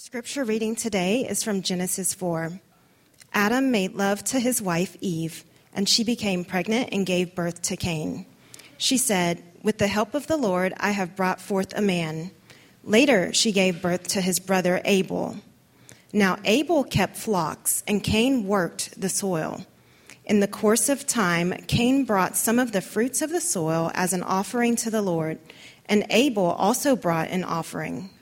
scripture reading today is from Genesis 4. Adam made love to his wife Eve, and she became pregnant and gave birth to Cain. She said, With the help of the Lord, I have brought forth a man. Later, she gave birth to his brother Abel. Now, Abel kept flocks, and Cain worked the soil. In the course of time, Cain brought some of the fruits of the soil as an offering to the Lord, and Abel also brought an offering,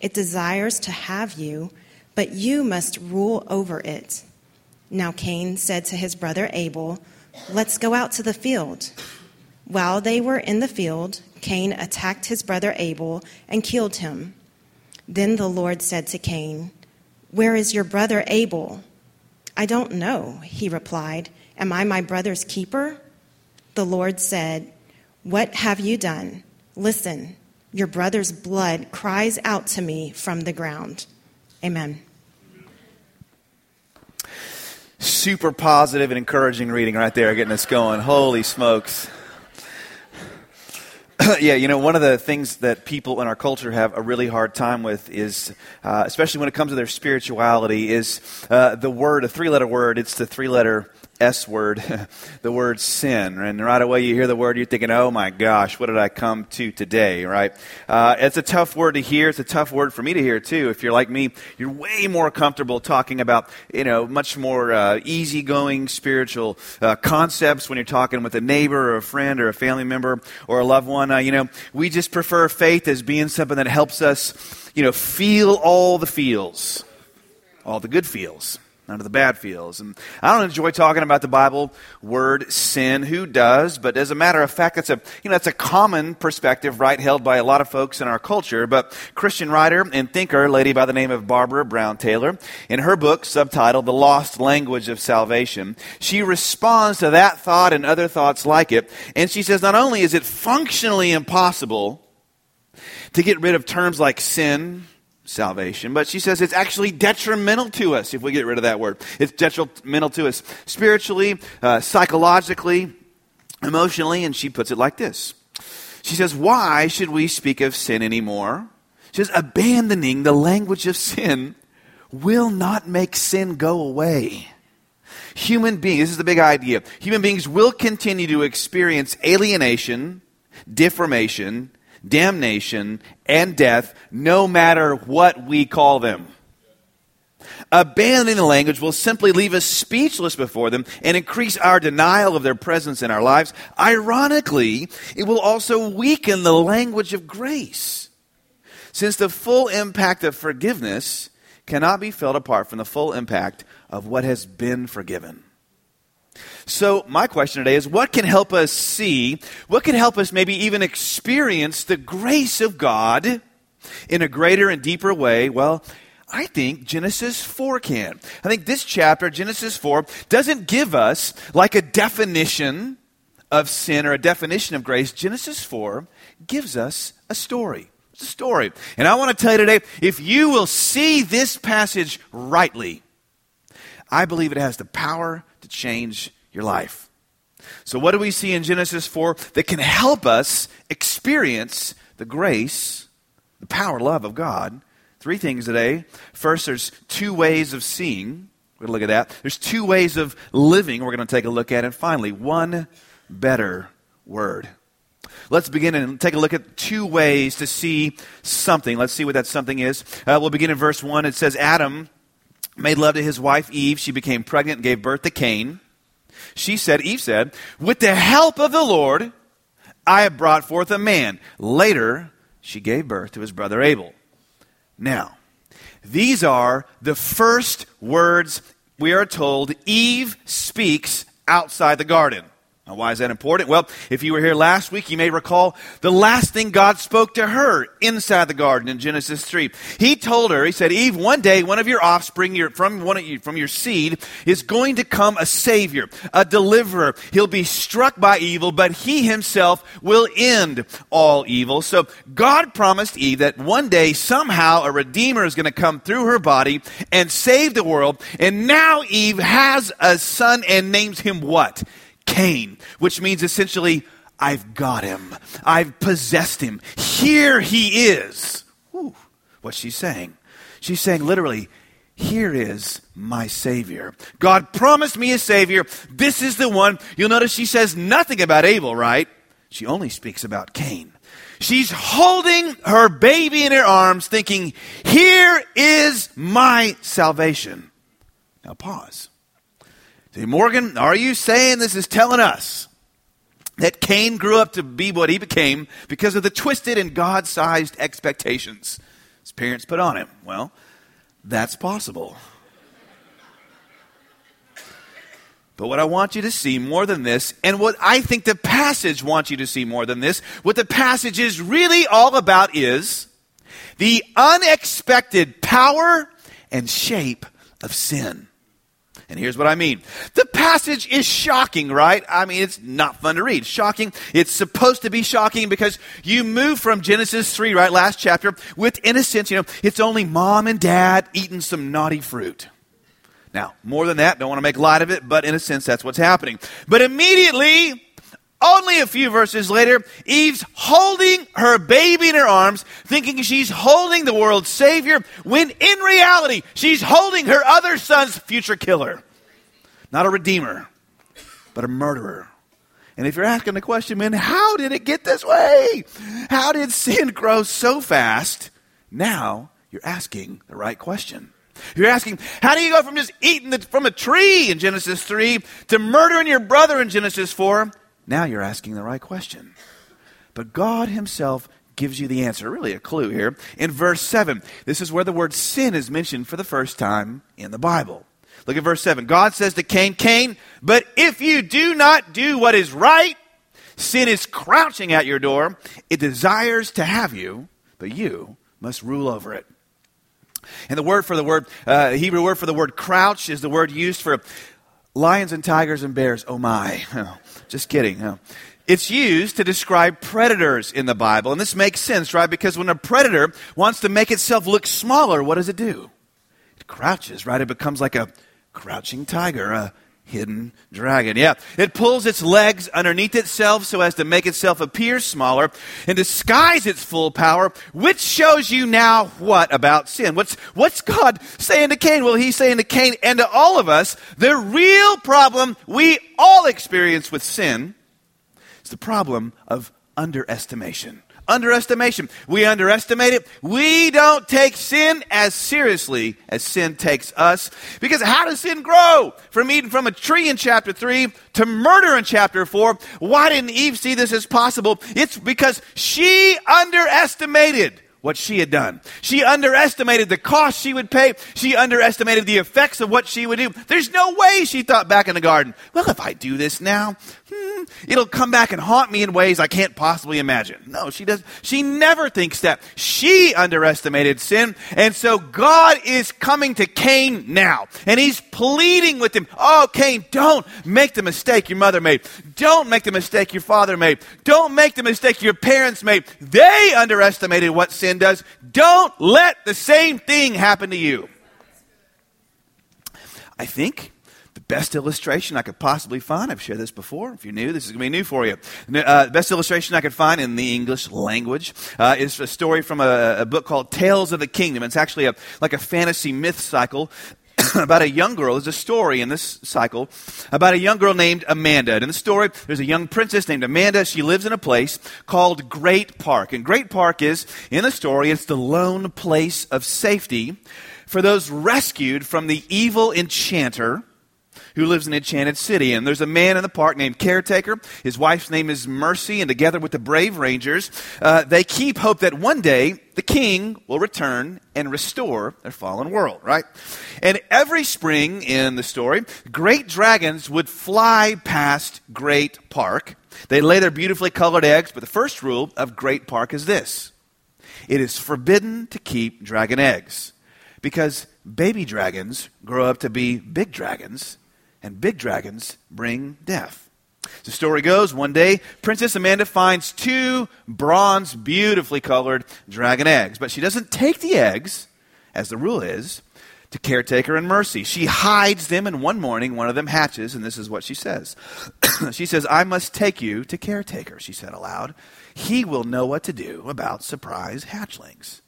It desires to have you but you must rule over it. Now Cain said to his brother Abel, Let's go out to the field. While they were in the field, Cain attacked his brother Abel and killed him. Then the Lord said to Cain, Where is your brother Abel? I don't know, he replied. Am I my brother's keeper? The Lord said, What have you done? Listen, your brother's blood cries out to me from the ground. Amen. Super positive and encouraging reading right there, getting us going. Holy smokes. yeah, you know, one of the things that people in our culture have a really hard time with is, uh, especially when it comes to their spirituality, is uh, the word, a three letter word. It's the three letter S word, the word sin. And right away you hear the word, you're thinking, oh my gosh, what did I come to today, right? Uh, it's a tough word to hear. It's a tough word for me to hear too. If you're like me, you're way more comfortable talking about, you know, much more uh, easygoing spiritual uh, concepts when you're talking with a neighbor or a friend or a family member or a loved one. Uh, you know, we just prefer faith as being something that helps us, you know, feel all the feels, all the good feels none of the bad feels. And I don't enjoy talking about the Bible word sin. Who does? But as a matter of fact, that's a you know it's a common perspective, right, held by a lot of folks in our culture. But Christian writer and thinker, lady by the name of Barbara Brown Taylor, in her book subtitled "The Lost Language of Salvation," she responds to that thought and other thoughts like it, and she says not only is it functionally impossible to get rid of terms like sin salvation, but she says it's actually detrimental to us if we get rid of that word. It's detrimental to us spiritually, uh, psychologically, emotionally, and she puts it like this. She says, Why should we speak of sin anymore? She says, Abandoning the language of sin will not make sin go away. Human beings, this is the big idea. Human beings will continue to experience alienation, deformation, damnation, and death, no matter what we call them. Abandoning the language will simply leave us speechless before them and increase our denial of their presence in our lives. Ironically, it will also weaken the language of grace, since the full impact of forgiveness cannot be felt apart from the full impact of what has been forgiven. So, my question today is what can help us see, what can help us maybe even experience the grace of God in a greater and deeper way? Well, I think Genesis 4 can. I think this chapter, Genesis 4, doesn't give us like a definition of sin or a definition of grace. Genesis 4 gives us a story. It's a story. And I want to tell you today if you will see this passage rightly, I believe it has the power to change your life. So, what do we see in Genesis 4 that can help us experience the grace, the power, love of God? Three things today. First, there's two ways of seeing. We're going to look at that. There's two ways of living we're going to take a look at. And finally, one better word. Let's begin and take a look at two ways to see something. Let's see what that something is. Uh, we'll begin in verse 1. It says, Adam made love to his wife Eve. She became pregnant and gave birth to Cain. She said, Eve said, With the help of the Lord, I have brought forth a man. Later, she gave birth to his brother Abel. Now, these are the first words we are told Eve speaks outside the garden. Now, why is that important? Well, if you were here last week, you may recall the last thing God spoke to her inside the garden in Genesis 3. He told her, he said, Eve, one day one of your offspring your, from, one of you, from your seed is going to come a savior, a deliverer. He'll be struck by evil, but he himself will end all evil. So God promised Eve that one day somehow a redeemer is going to come through her body and save the world. And now Eve has a son and names him what? Cain, which means essentially, I've got him. I've possessed him. Here he is. What's she saying? She's saying literally, here is my Savior. God promised me a Savior. This is the one. You'll notice she says nothing about Abel, right? She only speaks about Cain. She's holding her baby in her arms, thinking, Here is my salvation. Now, pause. See, Morgan, are you saying this is telling us that Cain grew up to be what he became because of the twisted and God sized expectations his parents put on him? Well, that's possible. But what I want you to see more than this, and what I think the passage wants you to see more than this, what the passage is really all about is the unexpected power and shape of sin. And here's what I mean. The passage is shocking, right? I mean, it's not fun to read. Shocking. It's supposed to be shocking because you move from Genesis 3, right, last chapter, with, innocence. you know, it's only mom and dad eating some naughty fruit. Now, more than that, don't want to make light of it, but in a sense, that's what's happening. But immediately, only a few verses later, Eve's holding her baby in her arms, thinking she's holding the world's Savior, when in reality, she's holding her other son's future killer. Not a redeemer, but a murderer. And if you're asking the question, man, how did it get this way? How did sin grow so fast? Now you're asking the right question. You're asking, how do you go from just eating the, from a tree in Genesis 3 to murdering your brother in Genesis 4? Now you're asking the right question. But God Himself gives you the answer, really a clue here. In verse 7, this is where the word sin is mentioned for the first time in the Bible. Look at verse 7. God says to Cain, Cain, but if you do not do what is right, sin is crouching at your door. It desires to have you, but you must rule over it. And the word for the word, uh, Hebrew word for the word crouch is the word used for lions and tigers and bears. Oh my. Just kidding. No. It's used to describe predators in the Bible. And this makes sense, right? Because when a predator wants to make itself look smaller, what does it do? It crouches, right? It becomes like a crouching tiger, a hidden dragon. Yeah. It pulls its legs underneath itself so as to make itself appear smaller and disguise its full power, which shows you now what about sin? What's, what's God saying to Cain? Well, he's saying to Cain and to all of us, the real problem we all experience with sin is the problem of underestimation. Underestimation. We underestimate it. We don't take sin as seriously as sin takes us. Because how does sin grow? From eating from a tree in chapter 3 to murder in chapter 4. Why didn't Eve see this as possible? It's because she underestimated what she had done. She underestimated the cost she would pay. She underestimated the effects of what she would do. There's no way she thought back in the garden, well, if I do this now, hmm, it'll come back and haunt me in ways I can't possibly imagine. No, she does. She never thinks that. She underestimated sin. And so God is coming to Cain now. And he's pleading with him. Oh, Cain, don't make the mistake your mother made. Don't make the mistake your father made. Don't make the mistake your parents made. They underestimated what sin does. Don't let the same thing happen to you. I think the best illustration I could possibly find, I've shared this before. If you're new, this is going to be new for you. Uh, the best illustration I could find in the English language uh, is a story from a, a, book called Tales of the Kingdom. It's actually a, like a fantasy myth cycle about a young girl. There's a story in this cycle about a young girl named Amanda. And in the story, there's a young princess named Amanda. She lives in a place called Great Park. And Great Park is, in the story, it's the lone place of safety for those rescued from the evil enchanter who lives in an enchanted city. And there's a man in the park named Caretaker. His wife's name is Mercy. And together with the brave rangers, uh, they keep hope that one day the king will return and restore their fallen world, right? And every spring in the story, great dragons would fly past Great Park. They lay their beautifully colored eggs, but the first rule of Great Park is this it is forbidden to keep dragon eggs because baby dragons grow up to be big dragons, and big dragons bring death. The story goes one day, Princess Amanda finds two bronze, beautifully colored dragon eggs, but she doesn't take the eggs, as the rule is, to Caretaker and Mercy. She hides them, and one morning one of them hatches, and this is what she says. she says, I must take you to Caretaker, she said aloud. He will know what to do about surprise hatchlings.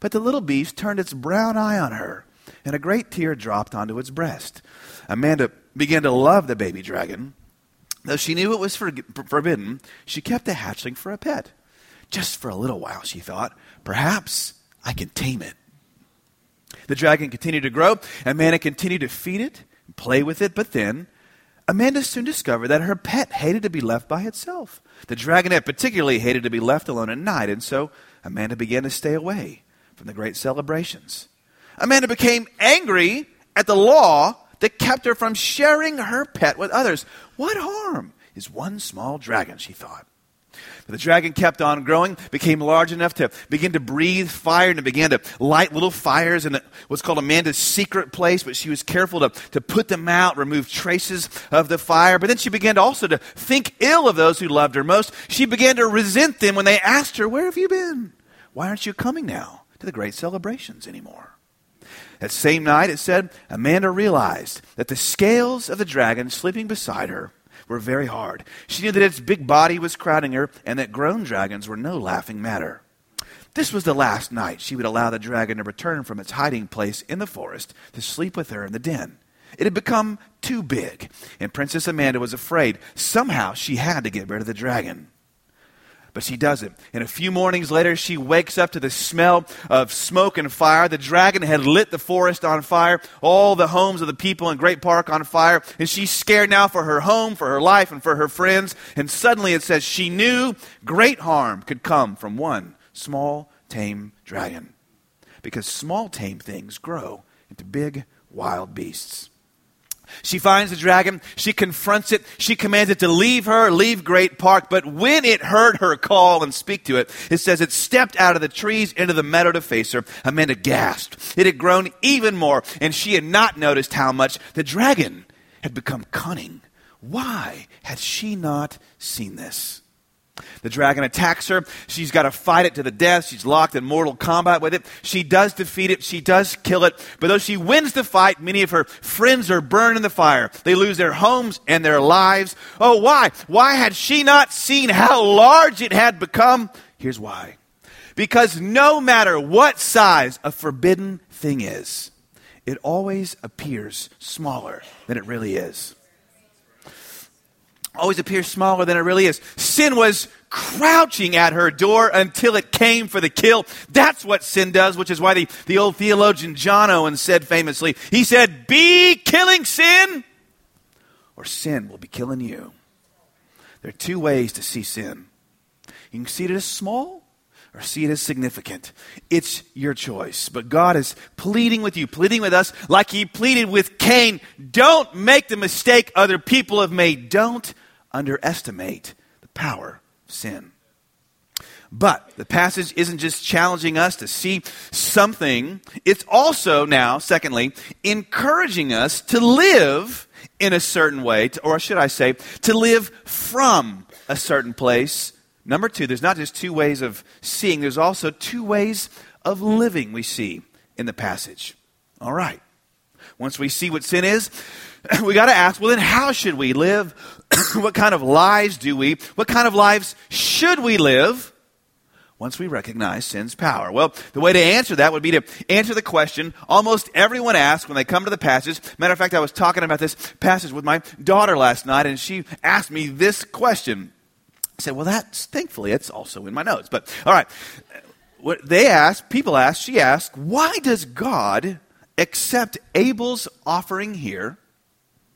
But the little beast turned its brown eye on her, and a great tear dropped onto its breast. Amanda began to love the baby dragon. Though she knew it was for, forbidden, she kept the hatchling for a pet. Just for a little while, she thought. Perhaps I can tame it. The dragon continued to grow. And Amanda continued to feed it, and play with it, but then Amanda soon discovered that her pet hated to be left by itself. The dragonette particularly hated to be left alone at night, and so Amanda began to stay away from the great celebrations. Amanda became angry at the law that kept her from sharing her pet with others. What harm is one small dragon, she thought. But the dragon kept on growing, became large enough to begin to breathe fire, and it began to light little fires in what's called Amanda's secret place. But she was careful to, to put them out, remove traces of the fire. But then she began to also to think ill of those who loved her most. She began to resent them when they asked her, Where have you been? Why aren't you coming now to the great celebrations anymore? That same night, it said, Amanda realized that the scales of the dragon sleeping beside her were very hard. She knew that its big body was crowding her and that grown dragons were no laughing matter. This was the last night she would allow the dragon to return from its hiding place in the forest to sleep with her in the den. It had become too big, and Princess Amanda was afraid somehow she had to get rid of the dragon but she doesn't. And a few mornings later, she wakes up to the smell of smoke and fire. The dragon had lit the forest on fire, all the homes of the people in Great Park on fire, and she's scared now for her home, for her life, and for her friends. And suddenly it says she knew great harm could come from one small, tame dragon. Because small, tame things grow into big, wild beasts. She finds the dragon, she confronts it, she commands it to leave her, leave Great Park. But when it heard her call and speak to it, it says it stepped out of the trees into the meadow to face her. Amanda gasped. It had grown even more, and she had not noticed how much the dragon had become cunning. Why had she not seen this? The dragon attacks her. She's got to fight it to the death. She's locked in mortal combat with it. She does defeat it. She does kill it. But though she wins the fight, many of her friends are burned in the fire. They lose their homes and their lives. Oh, why? Why had she not seen how large it had become? Here's why. Because no matter what size a forbidden thing is, it always appears smaller than it really is always appears smaller than it really is. Sin was crouching at her door until it came for the kill. That's what sin does, which is why the, the old theologian John Owen said famously, he said, Be killing sin, or sin will be killing you. There are two ways to see sin. You can see it as small or see it as significant. It's your choice. But God is pleading with you, pleading with us like He pleaded with Cain. Don't make the mistake other people have made. Don't underestimate the power of sin. But the passage isn't just challenging us to see something, it's also now, secondly, encouraging us to live in a certain way, or should I say, to live from a certain place. Number two, there's not just two ways of seeing, there's also two ways of living we see in the passage. All right. Once we see what sin is, we got to ask, well, then how should we live? what kind of lives do we, what kind of lives should we live once we recognize sin's power? Well, the way to answer that would be to answer the question almost everyone asks when they come to the passage. Matter of fact, I was talking about this passage with my daughter last night, and she asked me this question. I said, well, that's thankfully, it's also in my notes. But all right. What they ask, people ask, she asked, why does God accept Abel's offering here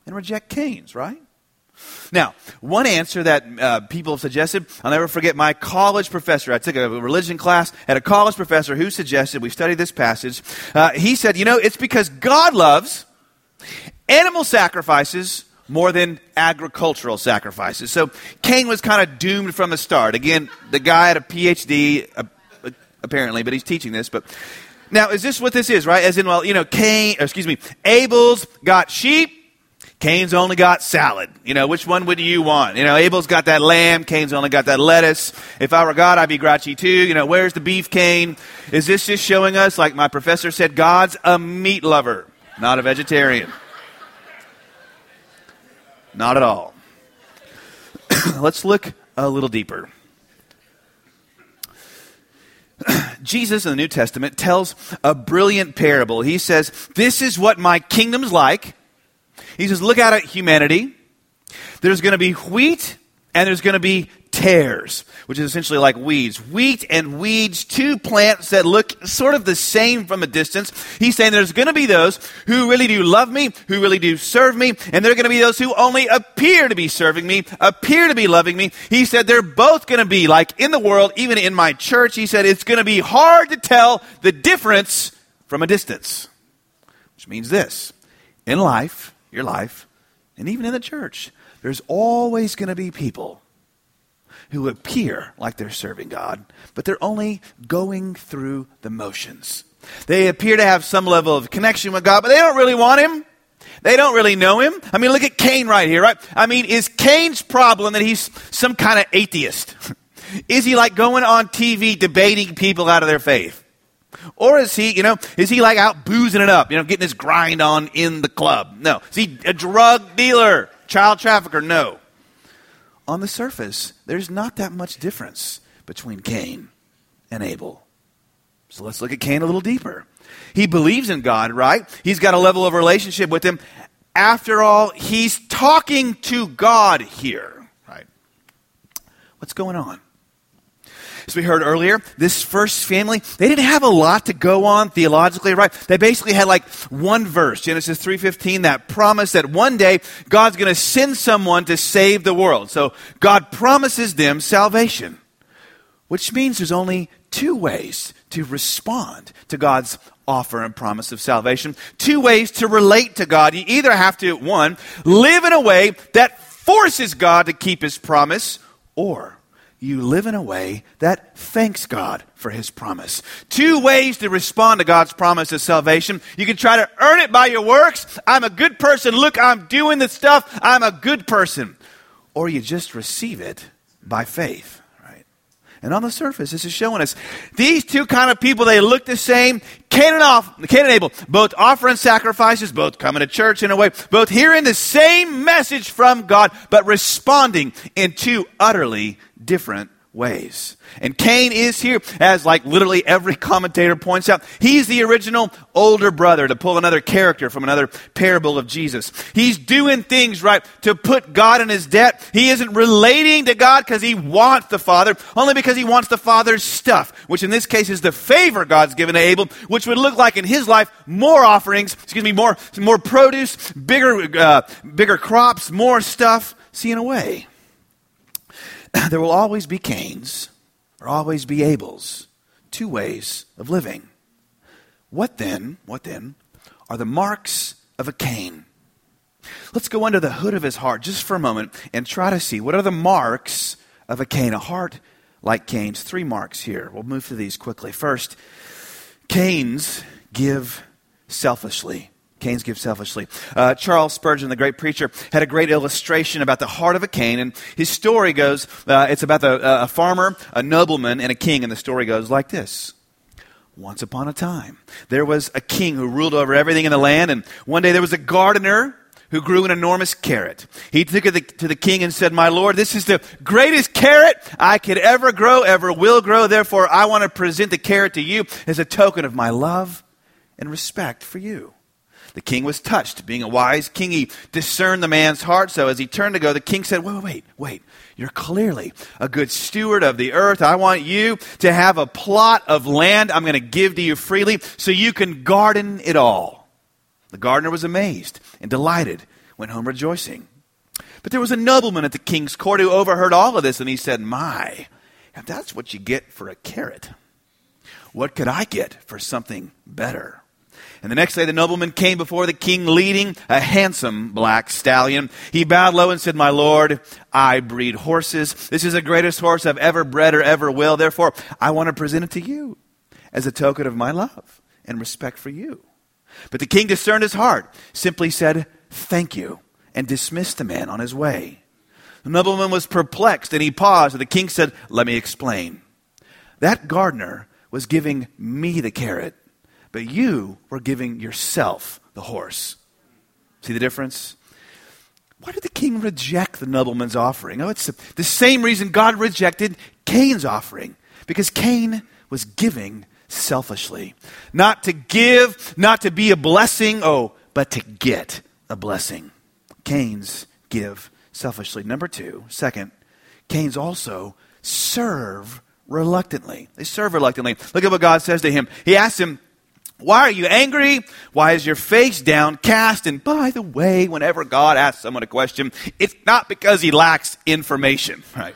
and reject Cain's, right? Now, one answer that uh, people have suggested, I'll never forget my college professor. I took a religion class, had a college professor who suggested, we studied this passage. Uh, he said, you know, it's because God loves animal sacrifices more than agricultural sacrifices. So Cain was kind of doomed from the start. Again, the guy had a PhD, uh, apparently, but he's teaching this. But now, is this what this is, right? As in, well, you know, Cain, excuse me, Abel's got sheep. Cain's only got salad. You know, which one would you want? You know, Abel's got that lamb. Cain's only got that lettuce. If I were God, I'd be grouchy too. You know, where's the beef, Cain? Is this just showing us, like my professor said, God's a meat lover, not a vegetarian? Not at all. Let's look a little deeper. Jesus in the New Testament tells a brilliant parable. He says, This is what my kingdom's like he says, look out at humanity. There's going to be wheat and there's going to be tares, which is essentially like weeds. Wheat and weeds, two plants that look sort of the same from a distance. He's saying there's going to be those who really do love me, who really do serve me, and there are going to be those who only appear to be serving me, appear to be loving me. He said they're both going to be like in the world, even in my church. He said it's going to be hard to tell the difference from a distance, which means this. In life, your life, and even in the church, there's always going to be people who appear like they're serving God, but they're only going through the motions. They appear to have some level of connection with God, but they don't really want Him. They don't really know Him. I mean, look at Cain right here, right? I mean, is Cain's problem that he's some kind of atheist? is he like going on TV debating people out of their faith? Or is he, you know, is he like out boozing it up, you know, getting his grind on in the club? No. Is he a drug dealer, child trafficker? No. On the surface, there's not that much difference between Cain and Abel. So let's look at Cain a little deeper. He believes in God, right? He's got a level of relationship with him. After all, he's talking to God here, right? What's going on? As we heard earlier, this first family, they didn't have a lot to go on theologically, right? They basically had like one verse, Genesis 3:15, that promise that one day God's going to send someone to save the world. So God promises them salvation, which means there's only two ways to respond to God's offer and promise of salvation. Two ways to relate to God. You either have to, one, live in a way that forces God to keep his promise, or you live in a way that thanks God for his promise. Two ways to respond to God's promise of salvation. You can try to earn it by your works. I'm a good person. Look, I'm doing the stuff. I'm a good person. Or you just receive it by faith. And on the surface, this is showing us these two kind of people, they look the same. Cain and, off, Cain and Abel, both offering sacrifices, both coming to church in a way, both hearing the same message from God, but responding in two utterly different ways. And Cain is here, as like literally every commentator points out, he's the original older brother, to pull another character from another parable of Jesus. He's doing things right to put God in his debt. He isn't relating to God because he wants the Father, only because he wants the Father's stuff, which in this case is the favor God's given to Abel, which would look like in his life more offerings, excuse me, more, more produce, bigger, uh, bigger crops, more stuff. See, in a way, there will always be Cain's or always be Abel's. Two ways of living. What then, what then, are the marks of a Cain? Let's go under the hood of his heart just for a moment and try to see what are the marks of a Cain. A heart like Cain's. Three marks here. We'll move through these quickly. First, Cain's give selfishly. Cain's give selfishly. Uh, Charles Spurgeon, the great preacher, had a great illustration about the heart of a Cain. And his story goes, uh, it's about the, uh, a farmer, a nobleman, and a king. And the story goes like this. Once upon a time, there was a king who ruled over everything in the land. And one day there was a gardener who grew an enormous carrot. He took it to the king and said, My Lord, this is the greatest carrot I could ever grow, ever will grow. Therefore, I want to present the carrot to you as a token of my love and respect for you. The king was touched. Being a wise king, he discerned the man's heart. So as he turned to go, the king said, Wait, wait, wait. You're clearly a good steward of the earth. I want you to have a plot of land I'm going to give to you freely so you can garden it all. The gardener was amazed and delighted went home rejoicing. But there was a nobleman at the king's court who overheard all of this, and he said, My, if that's what you get for a carrot, what could I get for something better? And the next day the nobleman came before the king leading a handsome black stallion. He bowed low and said, My lord, I breed horses. This is the greatest horse I've ever bred or ever will. Therefore, I want to present it to you as a token of my love and respect for you. But the king discerned his heart, simply said, Thank you, and dismissed the man on his way. The nobleman was perplexed, and he paused, and the king said, Let me explain. That gardener was giving me the carrot, but you were giving yourself the horse. See the difference? Why did the king reject the nobleman's offering? Oh, it's the same reason God rejected Cain's offering. Because Cain was giving selfishly. Not to give, not to be a blessing, oh, but to get a blessing. Cain's give selfishly. Number two, second, Cain's also serve reluctantly. They serve reluctantly. Look at what God says to him. He asks him, why are you angry? Why is your face downcast? And by the way, whenever God asks someone a question, it's not because he lacks information, right?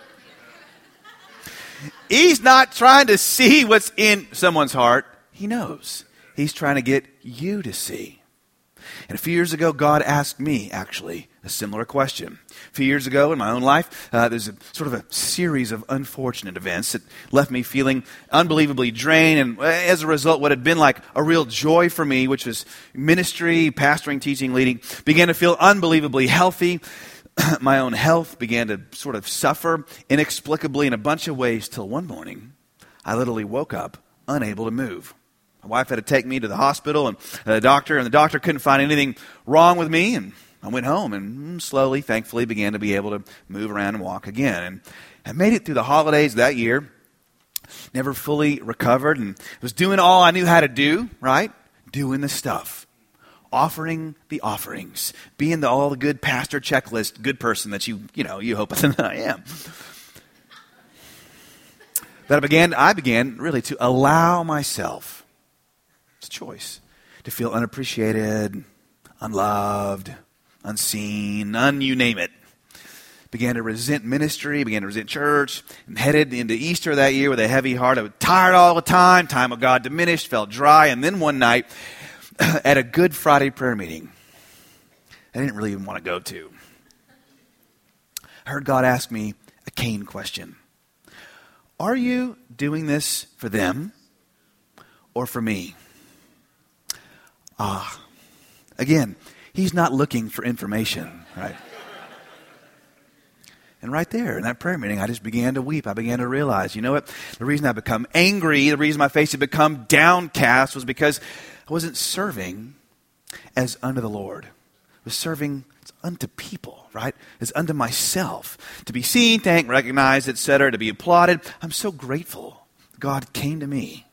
He's not trying to see what's in someone's heart. He knows. He's trying to get you to see. And a few years ago, God asked me, actually, a similar question. A few years ago in my own life, uh, there's a sort of a series of unfortunate events that left me feeling unbelievably drained. And uh, as a result, what had been like a real joy for me, which was ministry, pastoring, teaching, leading, began to feel unbelievably healthy. my own health began to sort of suffer inexplicably in a bunch of ways till one morning I literally woke up unable to move. My wife had to take me to the hospital and the doctor, and the doctor couldn't find anything wrong with me. And I went home and mm, slowly, thankfully, began to be able to move around and walk again. And I made it through the holidays that year. Never fully recovered and was doing all I knew how to do, right? Doing the stuff. Offering the offerings. Being the all the good pastor checklist, good person that you, you know, you hope that I am. That I began, I began really to allow myself it's a choice to feel unappreciated, unloved, unseen, un you name it. Began to resent ministry, began to resent church, and headed into Easter that year with a heavy heart. I was tired all the time, time of God diminished, felt dry, and then one night at a Good Friday prayer meeting, I didn't really even want to go to. I heard God ask me a Cain question Are you doing this for them or for me? Ah. Again, he's not looking for information, right? And right there in that prayer meeting, I just began to weep. I began to realize, you know what? The reason I become angry, the reason my face had become downcast was because I wasn't serving as unto the Lord. I was serving unto people, right? As unto myself. To be seen, thanked, recognized, etc., to be applauded. I'm so grateful. God came to me,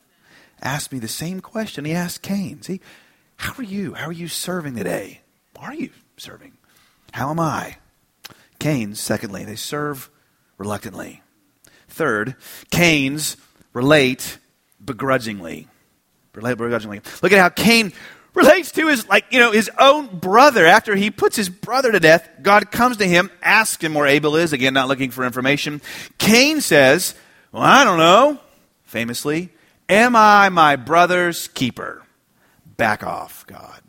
asked me the same question he asked Cain. See, how are you? How are you serving today? Are you serving? How am I? Cain's, secondly, they serve reluctantly. Third, Cain's relate begrudgingly. Relate begrudgingly. Look at how Cain relates to his like you know his own brother after he puts his brother to death god comes to him asks him where abel is again not looking for information cain says well i don't know famously am i my brother's keeper Back off, God.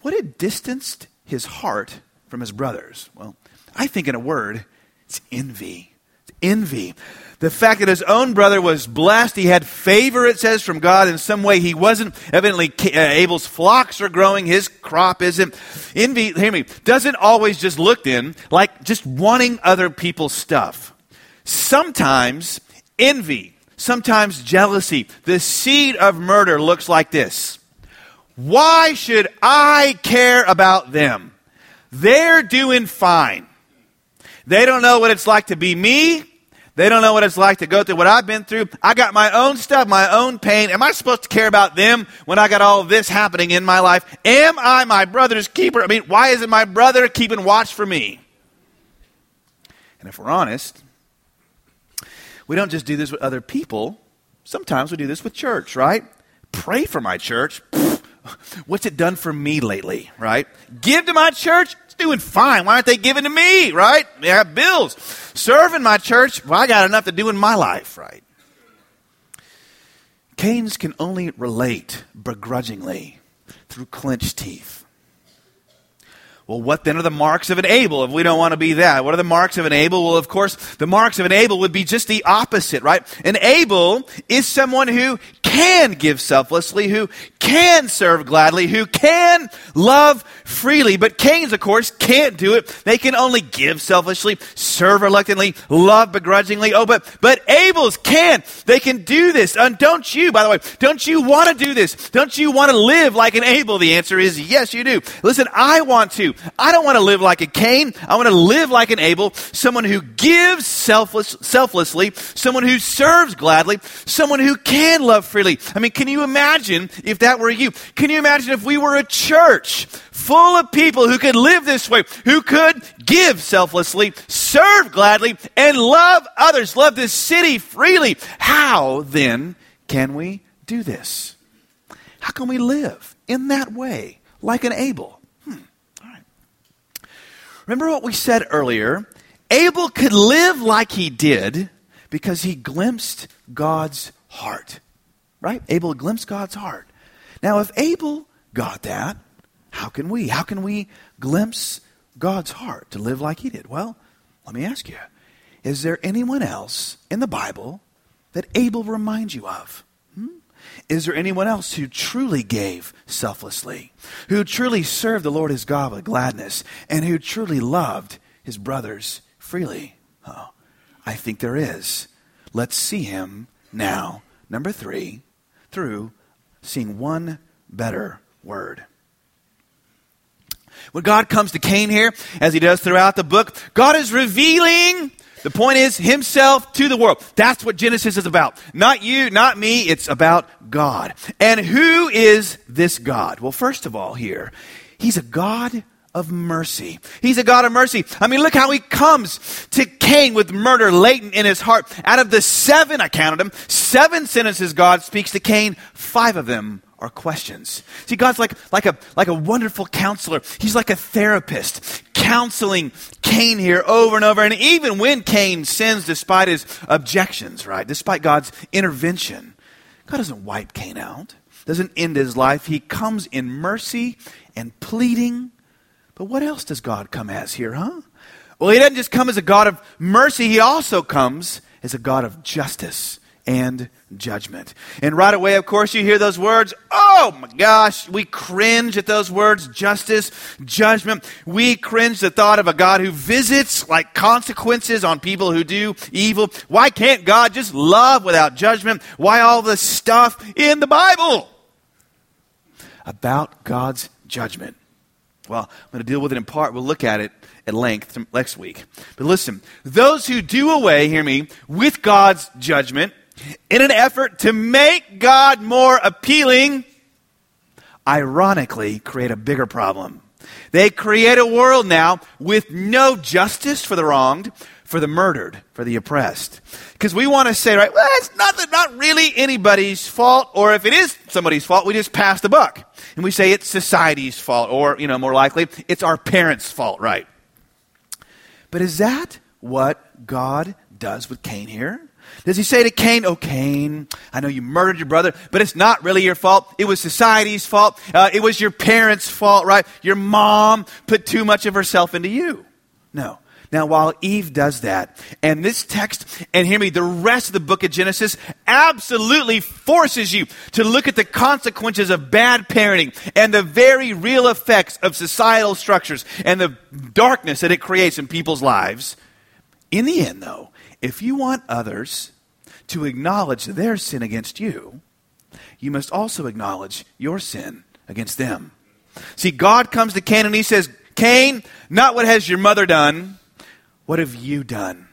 What had distanced his heart from his brothers? Well, I think in a word, it's envy. It's envy. The fact that his own brother was blessed, he had favor, it says, from God in some way. He wasn't. Evidently, uh, Abel's flocks are growing, his crop isn't. Envy, hear me, doesn't always just look in like just wanting other people's stuff. Sometimes envy sometimes jealousy. The seed of murder looks like this. Why should I care about them? They're doing fine. They don't know what it's like to be me. They don't know what it's like to go through what I've been through. I got my own stuff, my own pain. Am I supposed to care about them when I got all this happening in my life? Am I my brother's keeper? I mean, why isn't my brother keeping watch for me? And if we're honest, we don't just do this with other people. Sometimes we do this with church, right? Pray for my church. what's it done for me lately, right? Give to my church, it's doing fine. Why aren't they giving to me, right? They have bills. Serving my church, well, I got enough to do in my life, right? Cain's can only relate begrudgingly through clenched teeth. Well, what then are the marks of an Abel if we don't want to be that? What are the marks of an Abel? Well, of course, the marks of an Abel would be just the opposite, right? An Abel is someone who can give selflessly, who can serve gladly, who can love freely. But Cain's, of course, can't do it. They can only give selfishly, serve reluctantly, love begrudgingly. Oh, but, but Abel's can. They can do this. And don't you, by the way, don't you want to do this? Don't you want to live like an Abel? The answer is yes, you do. Listen, I want to. I don't want to live like a Cain. I want to live like an Abel, someone who gives selfless, selflessly, someone who serves gladly, someone who can love freely. I mean, can you imagine if that were you? Can you imagine if we were a church full of people who could live this way, who could give selflessly, serve gladly, and love others, love this city freely? How then can we do this? How can we live in that way, like an Abel? Remember what we said earlier? Abel could live like he did because he glimpsed God's heart. Right? Abel glimpsed God's heart. Now, if Abel got that, how can we? How can we glimpse God's heart to live like he did? Well, let me ask you is there anyone else in the Bible that Abel reminds you of? Is there anyone else who truly gave selflessly, who truly served the Lord his God with gladness, and who truly loved his brothers freely? Oh, I think there is. Let's see him now. Number three, through seeing one better word. When God comes to Cain here, as he does throughout the book, God is revealing the point is himself to the world. That's what Genesis is about. Not you, not me. It's about God. And who is this God? Well, first of all, here, he's a God of mercy. He's a God of mercy. I mean, look how he comes to Cain with murder latent in his heart. Out of the seven, I counted them, seven sentences God speaks to Cain, five of them are questions. See, God's like, like, a, like a wonderful counselor. He's like a therapist, counseling Cain here over and over. And even when Cain sins despite his objections, right? Despite God's intervention, God doesn't wipe Cain out, doesn't end his life. He comes in mercy and pleading. But what else does God come as here, huh? Well, he doesn't just come as a God of mercy, he also comes as a God of justice and judgment. And right away, of course, you hear those words. Oh my gosh, we cringe at those words justice, judgment. We cringe the thought of a God who visits like consequences on people who do evil. Why can't God just love without judgment? Why all this stuff in the Bible about God's judgment? Well, I'm going to deal with it in part. We'll look at it at length next week. But listen, those who do away, hear me, with God's judgment, in an effort to make God more appealing, ironically create a bigger problem. They create a world now with no justice for the wronged, for the murdered, for the oppressed. Because we want to say, right, well, it's not, not really anybody's fault, or if it is somebody's fault, we just pass the buck. And we say it's society's fault, or, you know, more likely, it's our parents' fault, right? But is that what God does with Cain here? Does he say to Cain, Oh, Cain, I know you murdered your brother, but it's not really your fault. It was society's fault. Uh, it was your parents' fault, right? Your mom put too much of herself into you. No. Now, while Eve does that, and this text, and hear me, the rest of the book of Genesis absolutely forces you to look at the consequences of bad parenting and the very real effects of societal structures and the darkness that it creates in people's lives. In the end, though, if you want others to acknowledge their sin against you, you must also acknowledge your sin against them. See, God comes to Cain and he says, Cain, not what has your mother done, what have you done?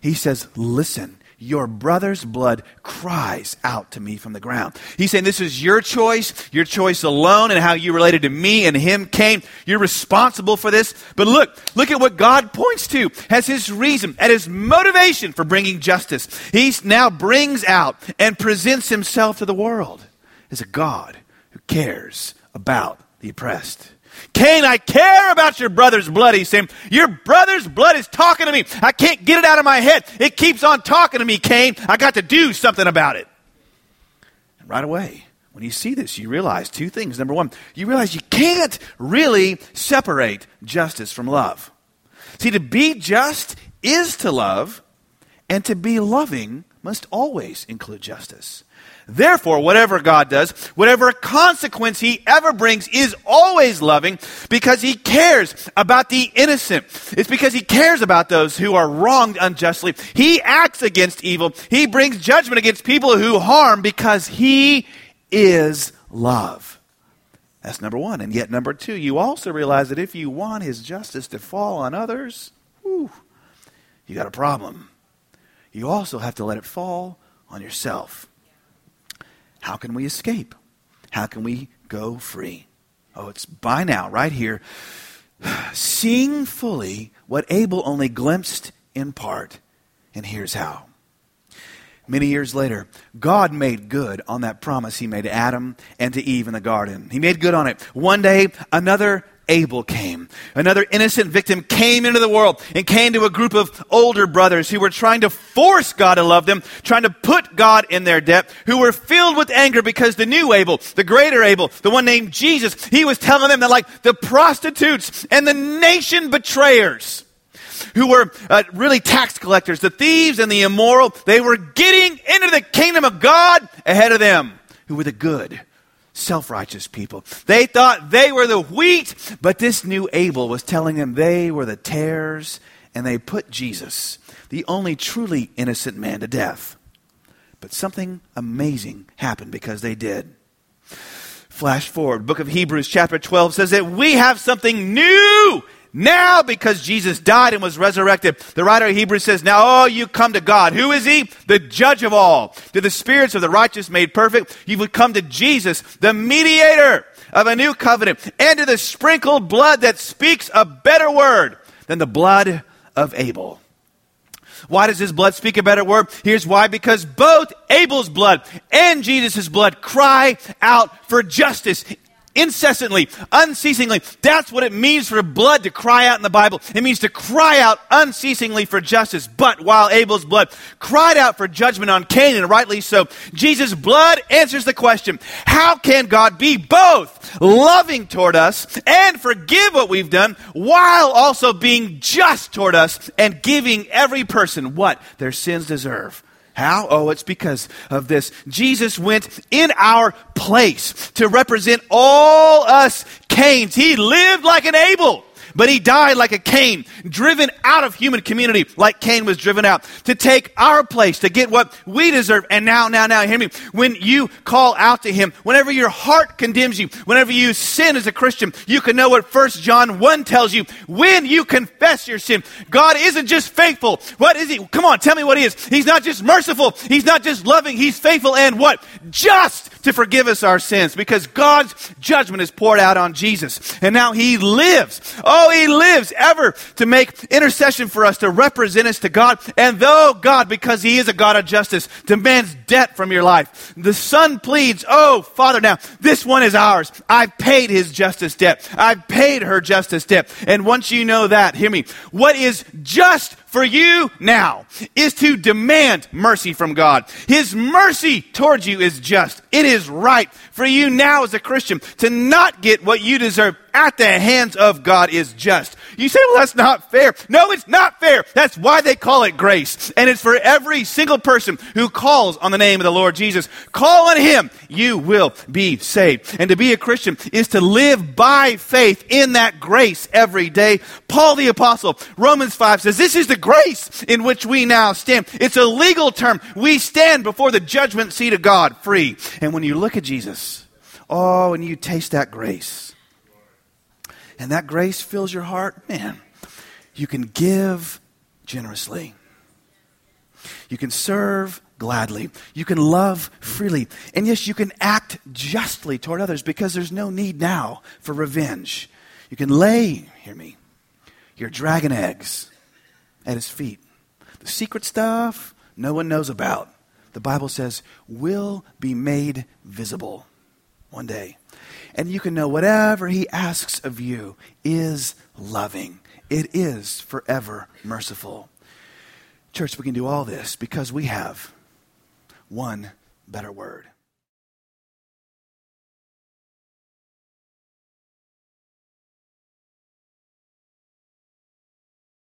He says, Listen, your brother's blood cries out to me from the ground. He's saying this is your choice, your choice alone, and how you related to me and him came. You're responsible for this. But look, look at what God points to as his reason, at his motivation for bringing justice. He now brings out and presents himself to the world as a God who cares about the oppressed. Cain, I care about your brother's blood. He's saying, Your brother's blood is talking to me. I can't get it out of my head. It keeps on talking to me, Cain. I got to do something about it. And right away, when you see this, you realize two things. Number one, you realize you can't really separate justice from love. See, to be just is to love, and to be loving must always include justice. Therefore, whatever God does, whatever consequence He ever brings, is always loving because He cares about the innocent. It's because He cares about those who are wronged unjustly. He acts against evil. He brings judgment against people who harm because He is love. That's number one. And yet, number two, you also realize that if you want His justice to fall on others, whew, you got a problem. You also have to let it fall on yourself. How can we escape? How can we go free? Oh, it's by now, right here. Seeing fully what Abel only glimpsed in part. And here's how. Many years later, God made good on that promise he made to Adam and to Eve in the garden. He made good on it. One day, another Abel came. Another innocent victim came into the world and came to a group of older brothers who were trying to force God to love them, trying to put God in their debt, who were filled with anger because the new Abel, the greater Abel, the one named Jesus, he was telling them that like the prostitutes and the nation betrayers who were uh, really tax collectors, the thieves and the immoral, they were getting into the kingdom of God ahead of them, who were the good self righteous people. They thought they were the wheat, but this new Abel was telling them they were the tares, and they put Jesus, the only truly innocent man, to death. But something amazing happened because they did. Flash forward, book of Hebrews, chapter 12 says that we have something new now, because Jesus died and was resurrected, the writer of Hebrews says, Now, oh, you come to God. Who is He? The judge of all. To the spirits of the righteous made perfect, you would come to Jesus, the mediator of a new covenant, and to the sprinkled blood that speaks a better word than the blood of Abel. Why does his blood speak a better word? Here's why because both Abel's blood and Jesus' blood cry out for justice incessantly, unceasingly. That's what it means for blood to cry out in the Bible. It means to cry out unceasingly for justice. But while Abel's blood cried out for judgment on Cain, and rightly so, Jesus' blood answers the question how can God be both loving toward us and forgive what we've done while also being just toward us and giving every person what their sins deserve? How? Oh, it's because of this. Jesus went in our place to represent all us Cains. He lived like an Abel. But he died like a Cain, driven out of human community like Cain was driven out, to take our place, to get what we deserve. And now, now, now, hear me. When you call out to him, whenever your heart condemns you, whenever you sin as a Christian, you can know what 1 John 1 tells you. When you confess your sin, God isn't just faithful. What is he? Come on, tell me what he is. He's not just merciful. He's not just loving. He's faithful and what? Just to forgive us our sins because God's judgment is poured out on Jesus. And now he lives. Oh, he lives ever to make intercession for us, to represent us to God. And though God, because he is a God of justice, demands debt from your life, the Son pleads, Oh, Father, now this one is ours. I've paid his justice debt. I've paid her justice debt. And once you know that, hear me, what is just for you now is to demand mercy from God. His mercy towards you is just. It is right for you now as a Christian to not get what you deserve at the hands of God is just. You say, well, that's not fair. No, it's not fair. That's why they call it grace. And it's for every single person who calls on the name of the Lord Jesus. Call on Him. You will be saved. And to be a Christian is to live by faith in that grace every day. Paul the Apostle, Romans 5 says, this is the grace in which we now stand. It's a legal term. We stand before the judgment seat of God free. And when you look at Jesus, oh, and you taste that grace, and that grace fills your heart, man, you can give generously. You can serve gladly. You can love freely. And yes, you can act justly toward others because there's no need now for revenge. You can lay, hear me, your dragon eggs at his feet. The secret stuff no one knows about, the Bible says, will be made visible. one day. And you can know whatever he asks of you is loving. It is forever merciful. Church, we can do all this because we have one better word.